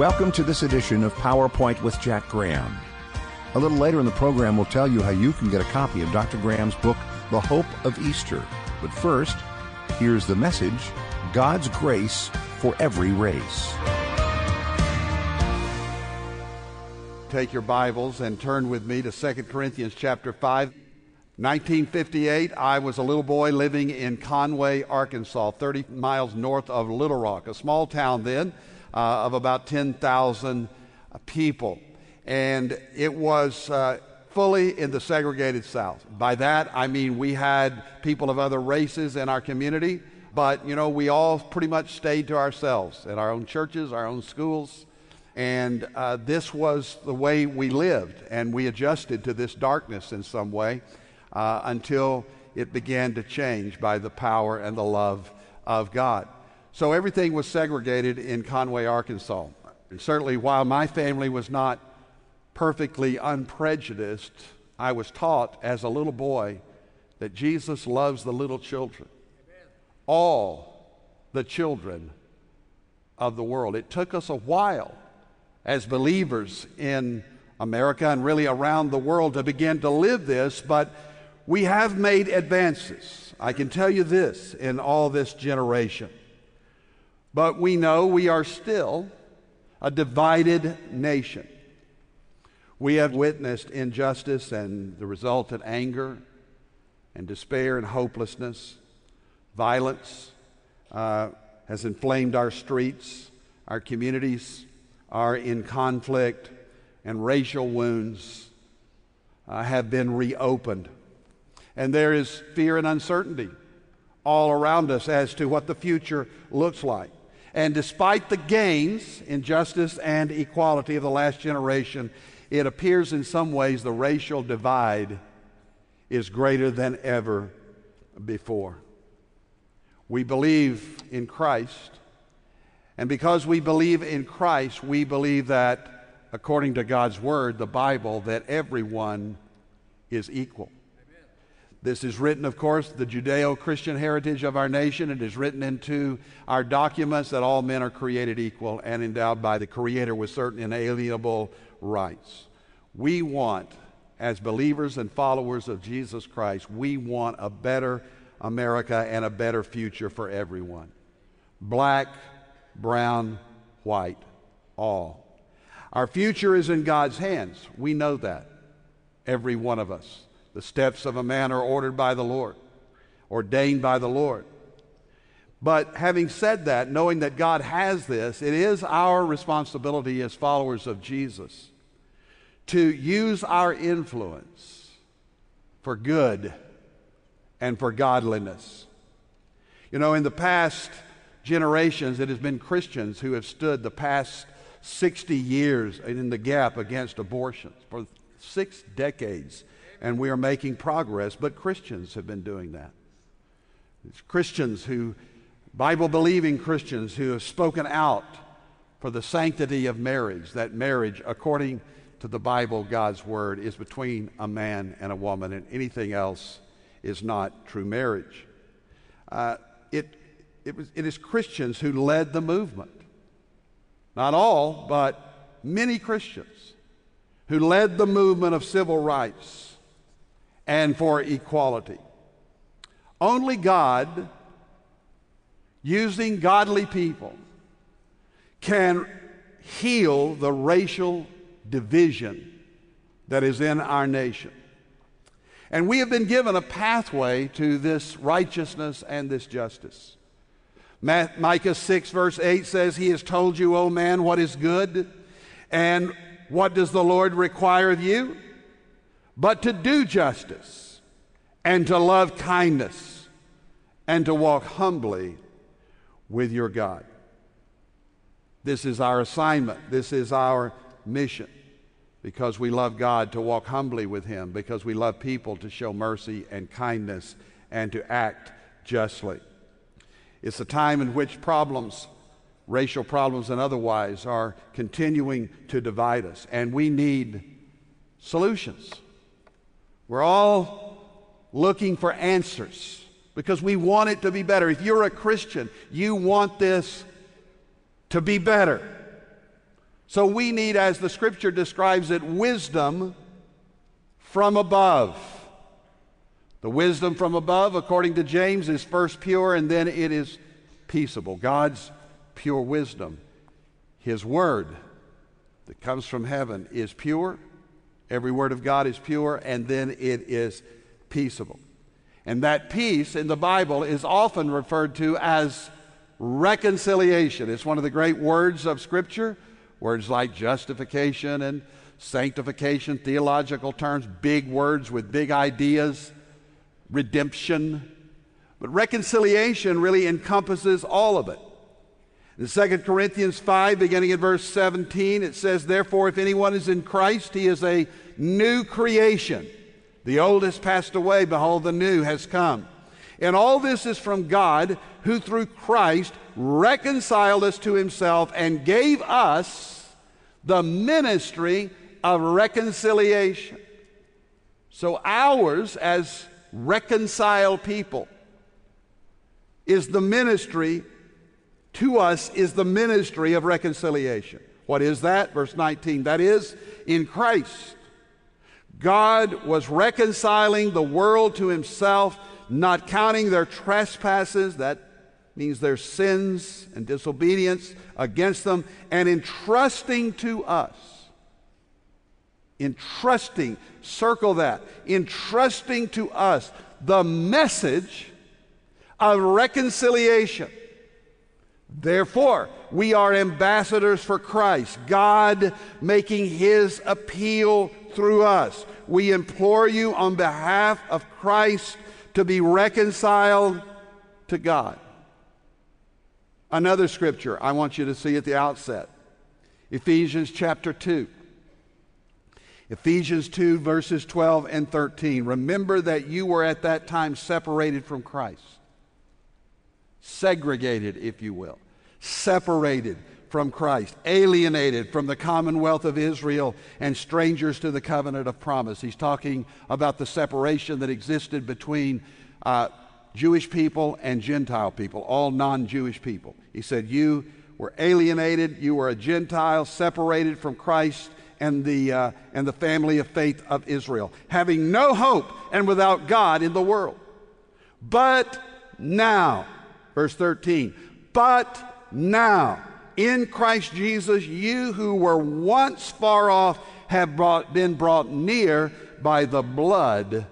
Welcome to this edition of PowerPoint with Jack Graham. A little later in the program, we'll tell you how you can get a copy of Dr. Graham's book, The Hope of Easter. But first, here's the message God's Grace for Every Race. Take your Bibles and turn with me to 2 Corinthians chapter 5. 1958, I was a little boy living in Conway, Arkansas, 30 miles north of Little Rock, a small town then uh, of about 10,000 people. And it was uh, fully in the segregated South. By that, I mean we had people of other races in our community, but, you know, we all pretty much stayed to ourselves in our own churches, our own schools. And uh, this was the way we lived, and we adjusted to this darkness in some way uh, until it began to change by the power and the love of God. So everything was segregated in Conway, Arkansas. And certainly, while my family was not perfectly unprejudiced, I was taught as a little boy that Jesus loves the little children, all the children of the world. It took us a while as believers in America and really around the world to begin to live this, but we have made advances. I can tell you this in all this generation. But we know we are still a divided nation. We have witnessed injustice and the resultant anger and despair and hopelessness. Violence uh, has inflamed our streets. Our communities are in conflict, and racial wounds uh, have been reopened. And there is fear and uncertainty all around us as to what the future looks like. And despite the gains in justice and equality of the last generation, it appears in some ways the racial divide is greater than ever before. We believe in Christ, and because we believe in Christ, we believe that, according to God's Word, the Bible, that everyone is equal. This is written, of course, the Judeo Christian heritage of our nation. It is written into our documents that all men are created equal and endowed by the Creator with certain inalienable rights. We want, as believers and followers of Jesus Christ, we want a better America and a better future for everyone black, brown, white, all. Our future is in God's hands. We know that, every one of us. The steps of a man are ordered by the Lord, ordained by the Lord. But having said that, knowing that God has this, it is our responsibility as followers of Jesus to use our influence for good and for godliness. You know, in the past generations, it has been Christians who have stood the past 60 years in the gap against abortions. For six decades, and we are making progress, but Christians have been doing that. It's Christians who, Bible believing Christians who have spoken out for the sanctity of marriage, that marriage, according to the Bible, God's Word, is between a man and a woman, and anything else is not true marriage. Uh, it, it, was, it is Christians who led the movement. Not all, but many Christians who led the movement of civil rights and for equality. Only God, using godly people, can heal the racial division that is in our nation. And we have been given a pathway to this righteousness and this justice. Micah 6, verse 8 says, He has told you, O man, what is good, and what does the Lord require of you? But to do justice and to love kindness and to walk humbly with your God. This is our assignment. This is our mission because we love God to walk humbly with Him, because we love people to show mercy and kindness and to act justly. It's a time in which problems, racial problems and otherwise, are continuing to divide us, and we need solutions. We're all looking for answers because we want it to be better. If you're a Christian, you want this to be better. So we need, as the scripture describes it, wisdom from above. The wisdom from above, according to James, is first pure and then it is peaceable. God's pure wisdom. His word that comes from heaven is pure. Every word of God is pure, and then it is peaceable. And that peace in the Bible is often referred to as reconciliation. It's one of the great words of Scripture. Words like justification and sanctification, theological terms, big words with big ideas, redemption. But reconciliation really encompasses all of it. In 2 Corinthians 5, beginning at verse 17, it says, Therefore, if anyone is in Christ, he is a new creation. The old has passed away, behold, the new has come. And all this is from God, who through Christ reconciled us to himself and gave us the ministry of reconciliation. So, ours as reconciled people is the ministry to us is the ministry of reconciliation. What is that? Verse 19. That is, in Christ, God was reconciling the world to himself, not counting their trespasses, that means their sins and disobedience against them, and entrusting to us. Entrusting, circle that, entrusting to us the message of reconciliation. Therefore, we are ambassadors for Christ, God making his appeal through us. We implore you on behalf of Christ to be reconciled to God. Another scripture I want you to see at the outset Ephesians chapter 2. Ephesians 2, verses 12 and 13. Remember that you were at that time separated from Christ segregated, if you will, separated from Christ, alienated from the commonwealth of Israel, and strangers to the covenant of promise. He's talking about the separation that existed between uh, Jewish people and Gentile people, all non Jewish people. He said, You were alienated, you were a Gentile, separated from Christ and the, uh, and the family of faith of Israel, having no hope and without God in the world. But now, Verse 13, but now in Christ Jesus, you who were once far off have brought, been brought near by the blood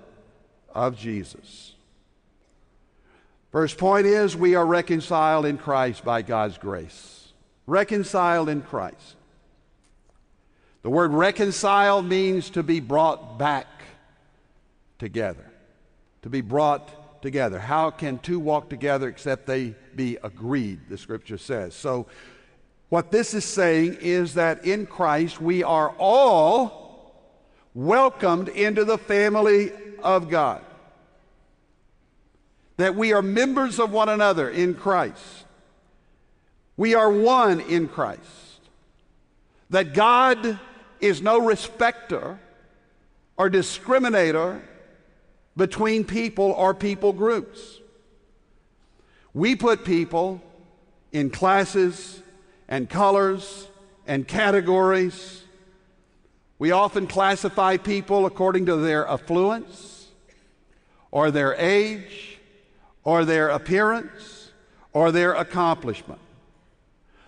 of Jesus. First point is we are reconciled in Christ by God's grace. Reconciled in Christ. The word reconciled means to be brought back together, to be brought together. How can two walk together except they be agreed, the scripture says. So, what this is saying is that in Christ we are all welcomed into the family of God. That we are members of one another in Christ. We are one in Christ. That God is no respecter or discriminator between people or people groups. We put people in classes and colors and categories. We often classify people according to their affluence or their age or their appearance or their accomplishment.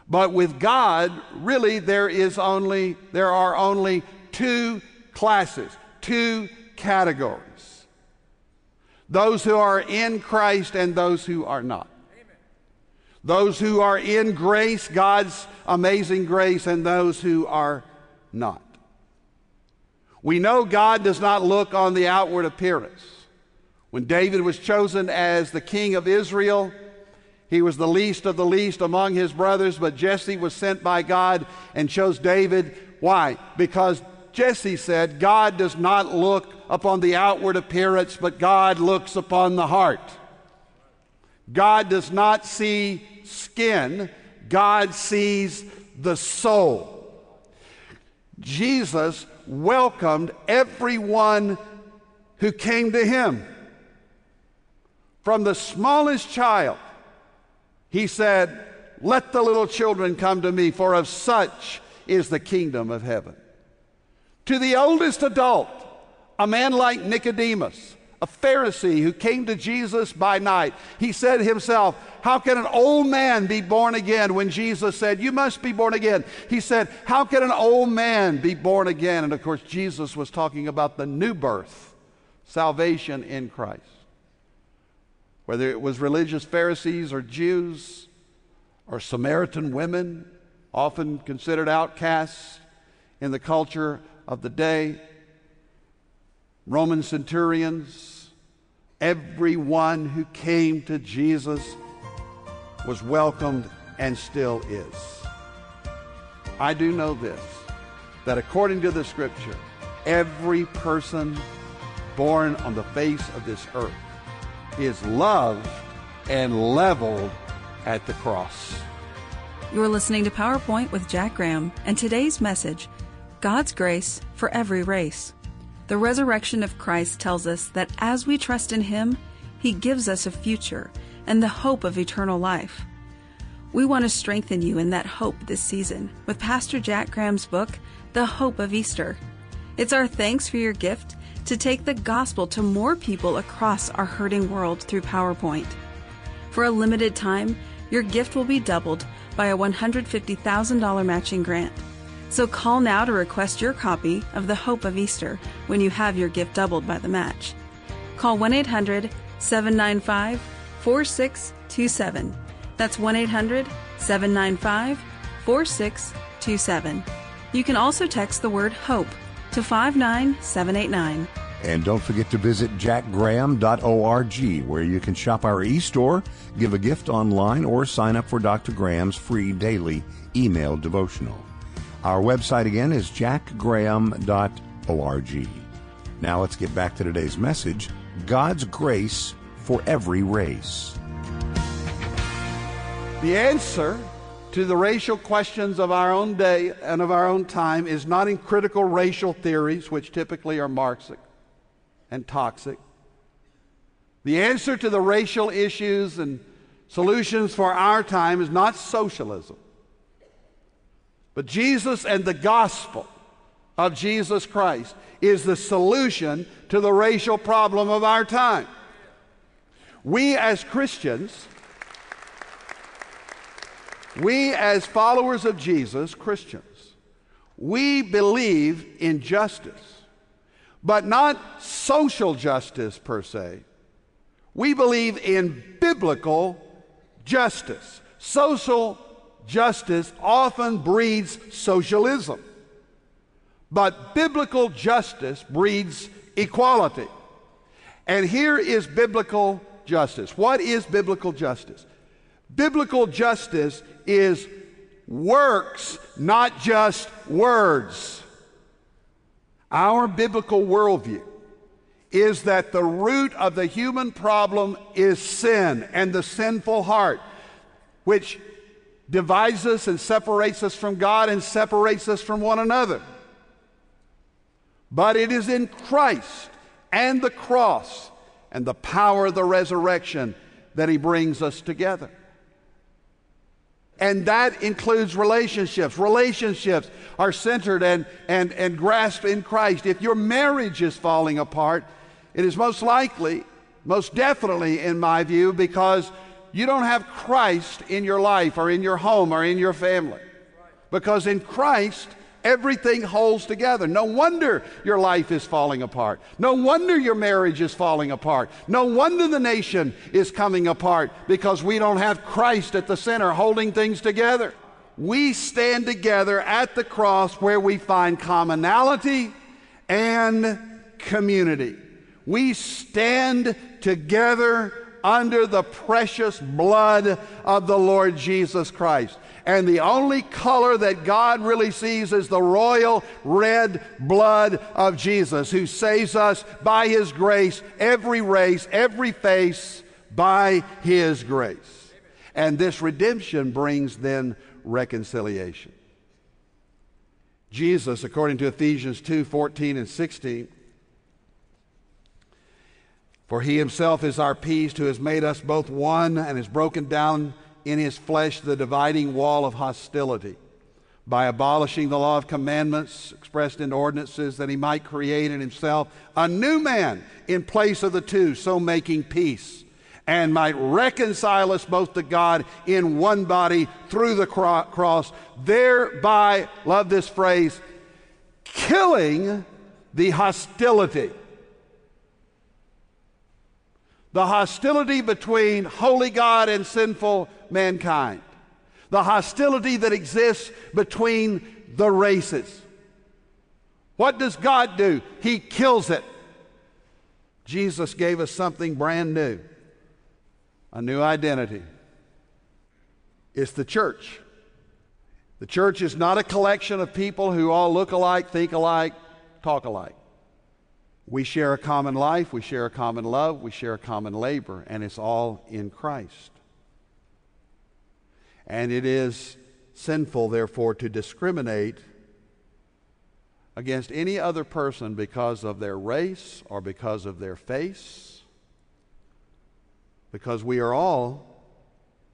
But with God, really there is only there are only two classes, two categories those who are in Christ and those who are not. Those who are in grace, God's amazing grace, and those who are not. We know God does not look on the outward appearance. When David was chosen as the king of Israel, he was the least of the least among his brothers, but Jesse was sent by God and chose David. Why? Because Jesse said, God does not look upon the outward appearance, but God looks upon the heart. God does not see skin, God sees the soul. Jesus welcomed everyone who came to him. From the smallest child, he said, Let the little children come to me, for of such is the kingdom of heaven. To the oldest adult, a man like Nicodemus, a Pharisee who came to Jesus by night, he said himself, How can an old man be born again? When Jesus said, You must be born again. He said, How can an old man be born again? And of course, Jesus was talking about the new birth, salvation in Christ. Whether it was religious Pharisees or Jews or Samaritan women, often considered outcasts in the culture of the day, Roman centurions, everyone who came to Jesus was welcomed and still is. I do know this that according to the scripture, every person born on the face of this earth is loved and leveled at the cross. You're listening to PowerPoint with Jack Graham, and today's message God's grace for every race. The resurrection of Christ tells us that as we trust in Him, He gives us a future and the hope of eternal life. We want to strengthen you in that hope this season with Pastor Jack Graham's book, The Hope of Easter. It's our thanks for your gift to take the gospel to more people across our hurting world through PowerPoint. For a limited time, your gift will be doubled by a $150,000 matching grant. So call now to request your copy of The Hope of Easter when you have your gift doubled by the match. Call 1 800 795 4627. That's 1 800 795 4627. You can also text the word HOPE to 59789. And don't forget to visit jackgraham.org where you can shop our e-store, give a gift online, or sign up for Dr. Graham's free daily email devotional. Our website again is jackgraham.org. Now let's get back to today's message God's grace for every race. The answer to the racial questions of our own day and of our own time is not in critical racial theories, which typically are Marxic and toxic. The answer to the racial issues and solutions for our time is not socialism, but Jesus and the gospel of Jesus Christ is the solution to the racial problem of our time. We as Christians, we as followers of Jesus, Christians, we believe in justice but not social justice per se. We believe in biblical justice. Social justice often breeds socialism, but biblical justice breeds equality. And here is biblical justice. What is biblical justice? Biblical justice is works, not just words. Our biblical worldview is that the root of the human problem is sin and the sinful heart, which divides us and separates us from God and separates us from one another. But it is in Christ and the cross and the power of the resurrection that He brings us together. And that includes relationships. Relationships are centered and, and, and grasped in Christ. If your marriage is falling apart, it is most likely, most definitely, in my view, because you don't have Christ in your life or in your home or in your family. Because in Christ, Everything holds together. No wonder your life is falling apart. No wonder your marriage is falling apart. No wonder the nation is coming apart because we don't have Christ at the center holding things together. We stand together at the cross where we find commonality and community. We stand together under the precious blood of the Lord Jesus Christ and the only color that God really sees is the royal red blood of Jesus, who saves us by his grace, every race, every face, by his grace. And this redemption brings then reconciliation. Jesus, according to Ephesians 2 14 and 16, for he himself is our peace, who has made us both one and has broken down in his flesh the dividing wall of hostility by abolishing the law of commandments expressed in ordinances, that he might create in himself a new man in place of the two, so making peace, and might reconcile us both to God in one body through the cro- cross, thereby, love this phrase, killing the hostility. The hostility between holy God and sinful mankind the hostility that exists between the races. What does God do? He kills it. Jesus gave us something brand new a new identity. It's the church. The church is not a collection of people who all look alike, think alike, talk alike. We share a common life, we share a common love, we share a common labor, and it's all in Christ. And it is sinful, therefore, to discriminate against any other person because of their race or because of their face. Because we are all,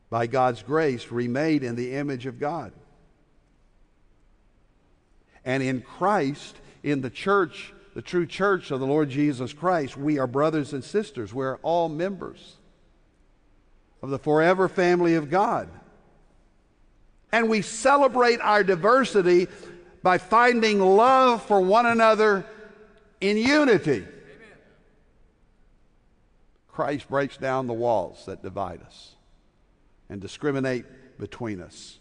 by God's grace, remade in the image of God. And in Christ, in the church, the true church of the Lord Jesus Christ, we are brothers and sisters. We're all members of the forever family of God. And we celebrate our diversity by finding love for one another in unity. Christ breaks down the walls that divide us and discriminate between us.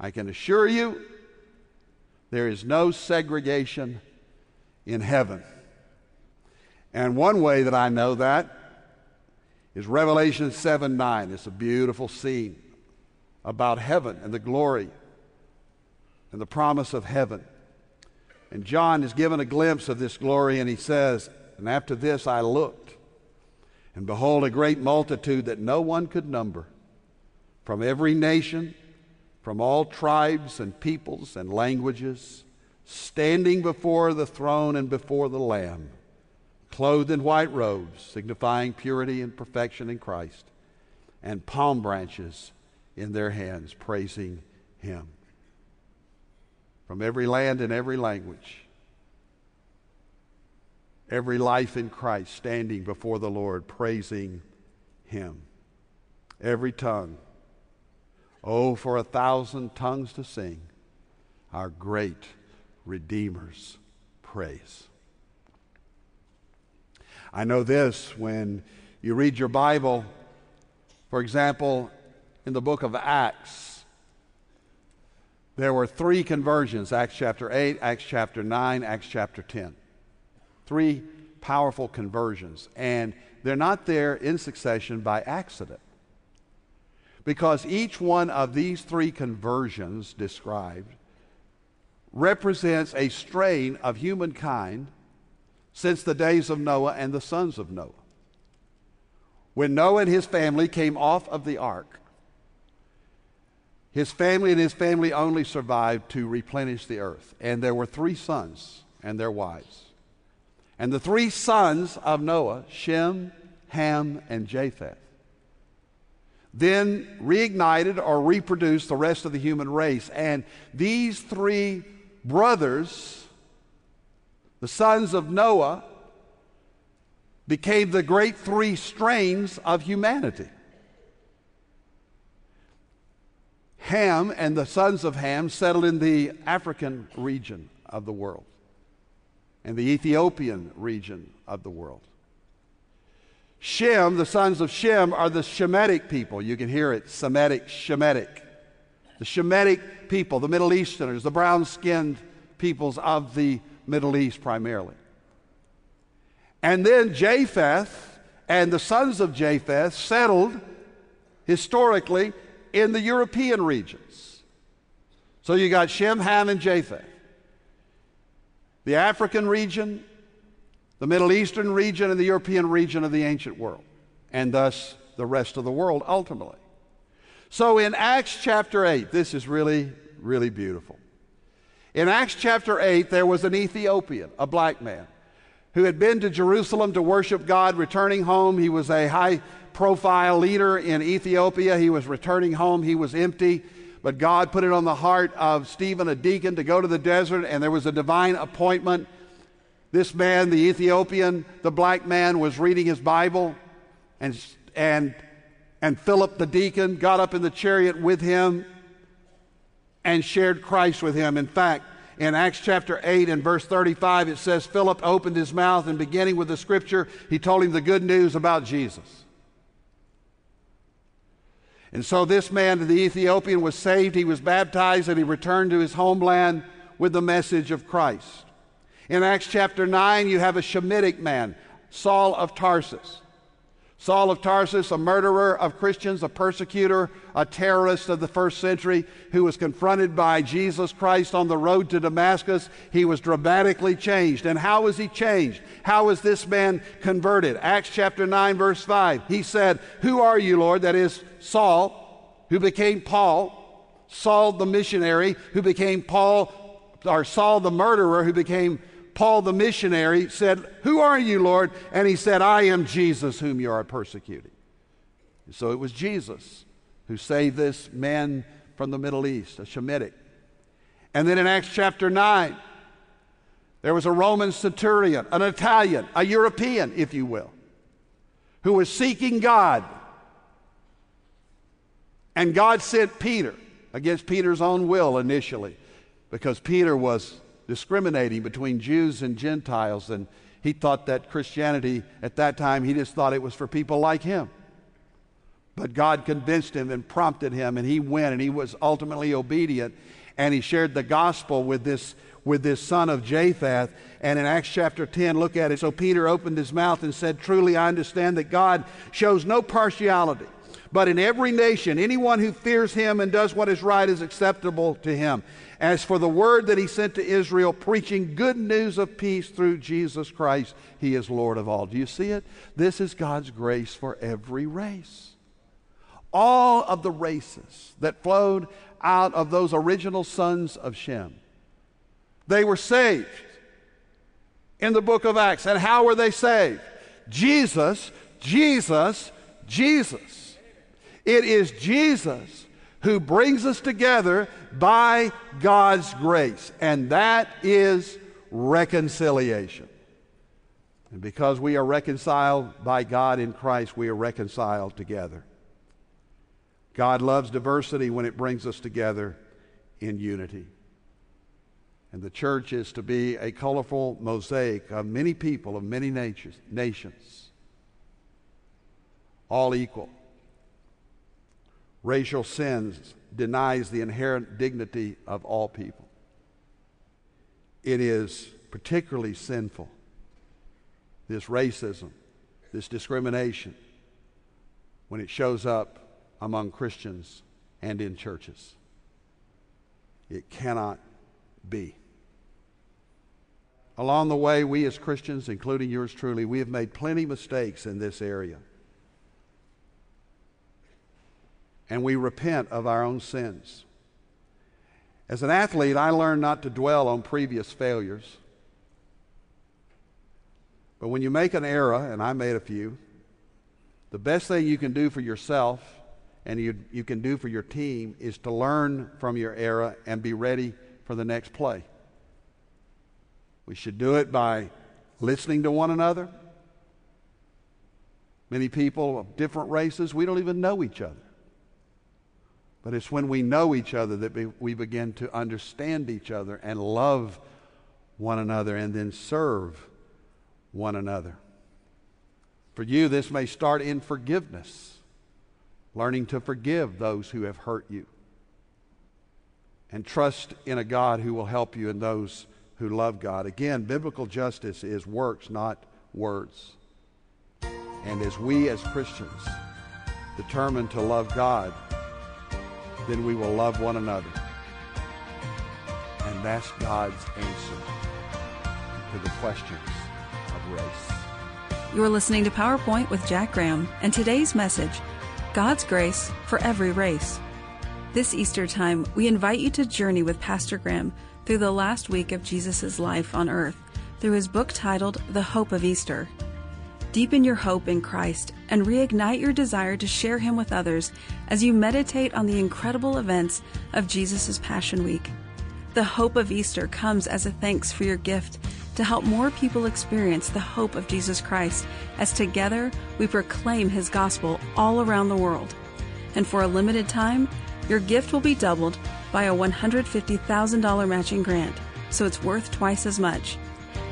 I can assure you there is no segregation in heaven. And one way that I know that is Revelation 7 9. It's a beautiful scene about heaven and the glory and the promise of heaven. And John is given a glimpse of this glory, and he says, And after this I looked, and behold, a great multitude that no one could number, from every nation, from all tribes and peoples and languages, standing before the throne and before the Lamb, clothed in white robes, signifying purity and perfection in Christ, and palm branches in their hands, praising Him. From every land and every language, every life in Christ standing before the Lord, praising Him. Every tongue. Oh, for a thousand tongues to sing our great Redeemer's praise. I know this when you read your Bible, for example, in the book of Acts, there were three conversions Acts chapter 8, Acts chapter 9, Acts chapter 10. Three powerful conversions. And they're not there in succession by accident. Because each one of these three conversions described represents a strain of humankind since the days of Noah and the sons of Noah. When Noah and his family came off of the ark, his family and his family only survived to replenish the earth. And there were three sons and their wives. And the three sons of Noah, Shem, Ham, and Japheth, then reignited or reproduced the rest of the human race. And these three brothers, the sons of Noah, became the great three strains of humanity. Ham and the sons of Ham settled in the African region of the world and the Ethiopian region of the world. Shem, the sons of Shem, are the Shemitic people. You can hear it Semitic, Shemitic. The Shemitic people, the Middle Easterners, the brown skinned peoples of the Middle East primarily. And then Japheth and the sons of Japheth settled historically in the European regions. So you got Shem, Ham, and Japheth. The African region, the Middle Eastern region, and the European region of the ancient world, and thus the rest of the world ultimately. So in Acts chapter 8, this is really, really beautiful. In Acts chapter 8, there was an Ethiopian, a black man, who had been to Jerusalem to worship God, returning home. He was a high profile leader in Ethiopia. He was returning home, he was empty. But God put it on the heart of Stephen, a deacon, to go to the desert, and there was a divine appointment. This man, the Ethiopian, the black man, was reading his Bible, and, and, and Philip, the deacon, got up in the chariot with him and shared Christ with him. In fact, in Acts chapter 8 and verse 35, it says, Philip opened his mouth, and beginning with the scripture, he told him the good news about Jesus. And so this man, the Ethiopian, was saved, he was baptized, and he returned to his homeland with the message of Christ. In Acts chapter 9, you have a Shemitic man, Saul of Tarsus. Saul of Tarsus, a murderer of Christians, a persecutor, a terrorist of the first century, who was confronted by Jesus Christ on the road to Damascus, he was dramatically changed. And how was he changed? How was this man converted? Acts chapter 9, verse 5. He said, Who are you, Lord? That is Saul, who became Paul. Saul the missionary, who became Paul, or Saul the murderer, who became Paul the missionary said, Who are you, Lord? And he said, I am Jesus whom you are persecuting. And so it was Jesus who saved this man from the Middle East, a Shemitic. And then in Acts chapter 9, there was a Roman centurion, an Italian, a European, if you will, who was seeking God. And God sent Peter against Peter's own will initially because Peter was discriminating between Jews and Gentiles. And he thought that Christianity at that time, he just thought it was for people like him. But God convinced him and prompted him, and he went, and he was ultimately obedient. And he shared the gospel with this, with this son of Japheth. And in Acts chapter 10, look at it. So Peter opened his mouth and said, Truly, I understand that God shows no partiality but in every nation, anyone who fears him and does what is right is acceptable to him. As for the word that he sent to Israel, preaching good news of peace through Jesus Christ, he is Lord of all. Do you see it? This is God's grace for every race. All of the races that flowed out of those original sons of Shem, they were saved in the book of Acts. And how were they saved? Jesus, Jesus, Jesus. It is Jesus who brings us together by God's grace, and that is reconciliation. And because we are reconciled by God in Christ, we are reconciled together. God loves diversity when it brings us together in unity. And the church is to be a colorful mosaic of many people of many natures, nations, all equal racial sins denies the inherent dignity of all people. It is particularly sinful, this racism, this discrimination, when it shows up among Christians and in churches. It cannot be. Along the way, we as Christians, including yours truly, we have made plenty of mistakes in this area. And we repent of our own sins. As an athlete, I learned not to dwell on previous failures. But when you make an error, and I made a few, the best thing you can do for yourself and you, you can do for your team is to learn from your error and be ready for the next play. We should do it by listening to one another. Many people of different races, we don't even know each other. But it's when we know each other that we begin to understand each other and love one another and then serve one another. For you, this may start in forgiveness, learning to forgive those who have hurt you, and trust in a God who will help you and those who love God. Again, biblical justice is works, not words. And as we as Christians determine to love God, then we will love one another. And that's God's answer to the questions of race. You're listening to PowerPoint with Jack Graham, and today's message God's grace for every race. This Easter time, we invite you to journey with Pastor Graham through the last week of Jesus' life on earth through his book titled The Hope of Easter. Deepen your hope in Christ and reignite your desire to share Him with others as you meditate on the incredible events of Jesus' Passion Week. The hope of Easter comes as a thanks for your gift to help more people experience the hope of Jesus Christ as together we proclaim His gospel all around the world. And for a limited time, your gift will be doubled by a $150,000 matching grant, so it's worth twice as much.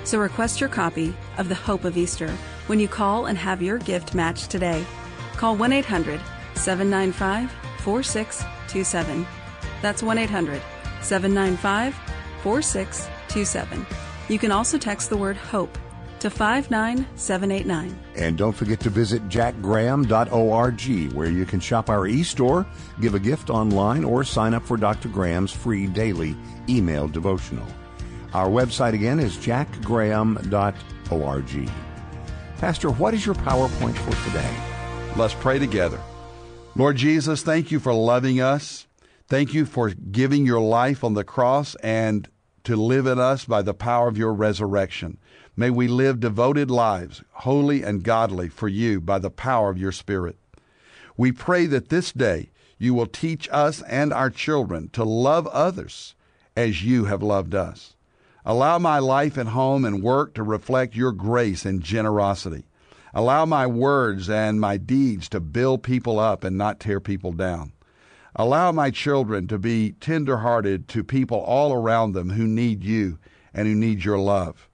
So request your copy of The Hope of Easter when you call and have your gift matched today. Call 1 800 795 4627. That's 1 800 795 4627. You can also text the word HOPE to 59789. And don't forget to visit jackgraham.org where you can shop our e-store, give a gift online, or sign up for Dr. Graham's free daily email devotional. Our website again is jackgraham.org. Pastor, what is your PowerPoint for today? Let's pray together. Lord Jesus, thank you for loving us. Thank you for giving your life on the cross and to live in us by the power of your resurrection. May we live devoted lives, holy and godly for you by the power of your Spirit. We pray that this day you will teach us and our children to love others as you have loved us. Allow my life at home and work to reflect your grace and generosity. Allow my words and my deeds to build people up and not tear people down. Allow my children to be tender-hearted to people all around them who need you and who need your love.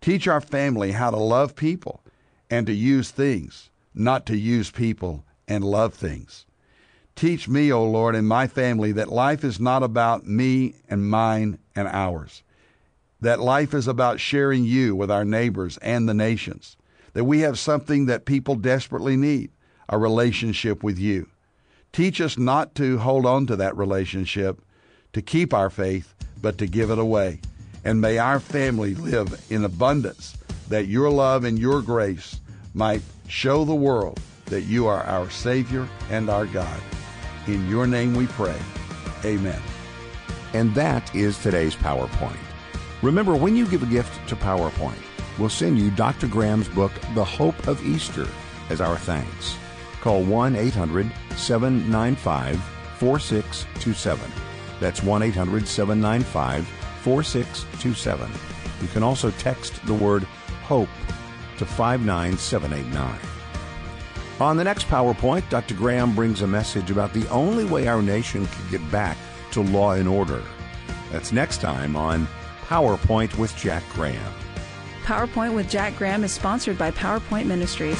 Teach our family how to love people and to use things, not to use people and love things. Teach me, O Lord, and my family that life is not about me and mine and ours that life is about sharing you with our neighbors and the nations, that we have something that people desperately need a relationship with you. Teach us not to hold on to that relationship, to keep our faith, but to give it away. And may our family live in abundance, that your love and your grace might show the world that you are our Savior and our God. In your name we pray. Amen. And that is today's PowerPoint. Remember, when you give a gift to PowerPoint, we'll send you Dr. Graham's book, The Hope of Easter, as our thanks. Call 1 800 795 4627. That's 1 800 795 4627. You can also text the word HOPE to 59789. On the next PowerPoint, Dr. Graham brings a message about the only way our nation can get back to law and order. That's next time on PowerPoint with Jack Graham. PowerPoint with Jack Graham is sponsored by PowerPoint Ministries.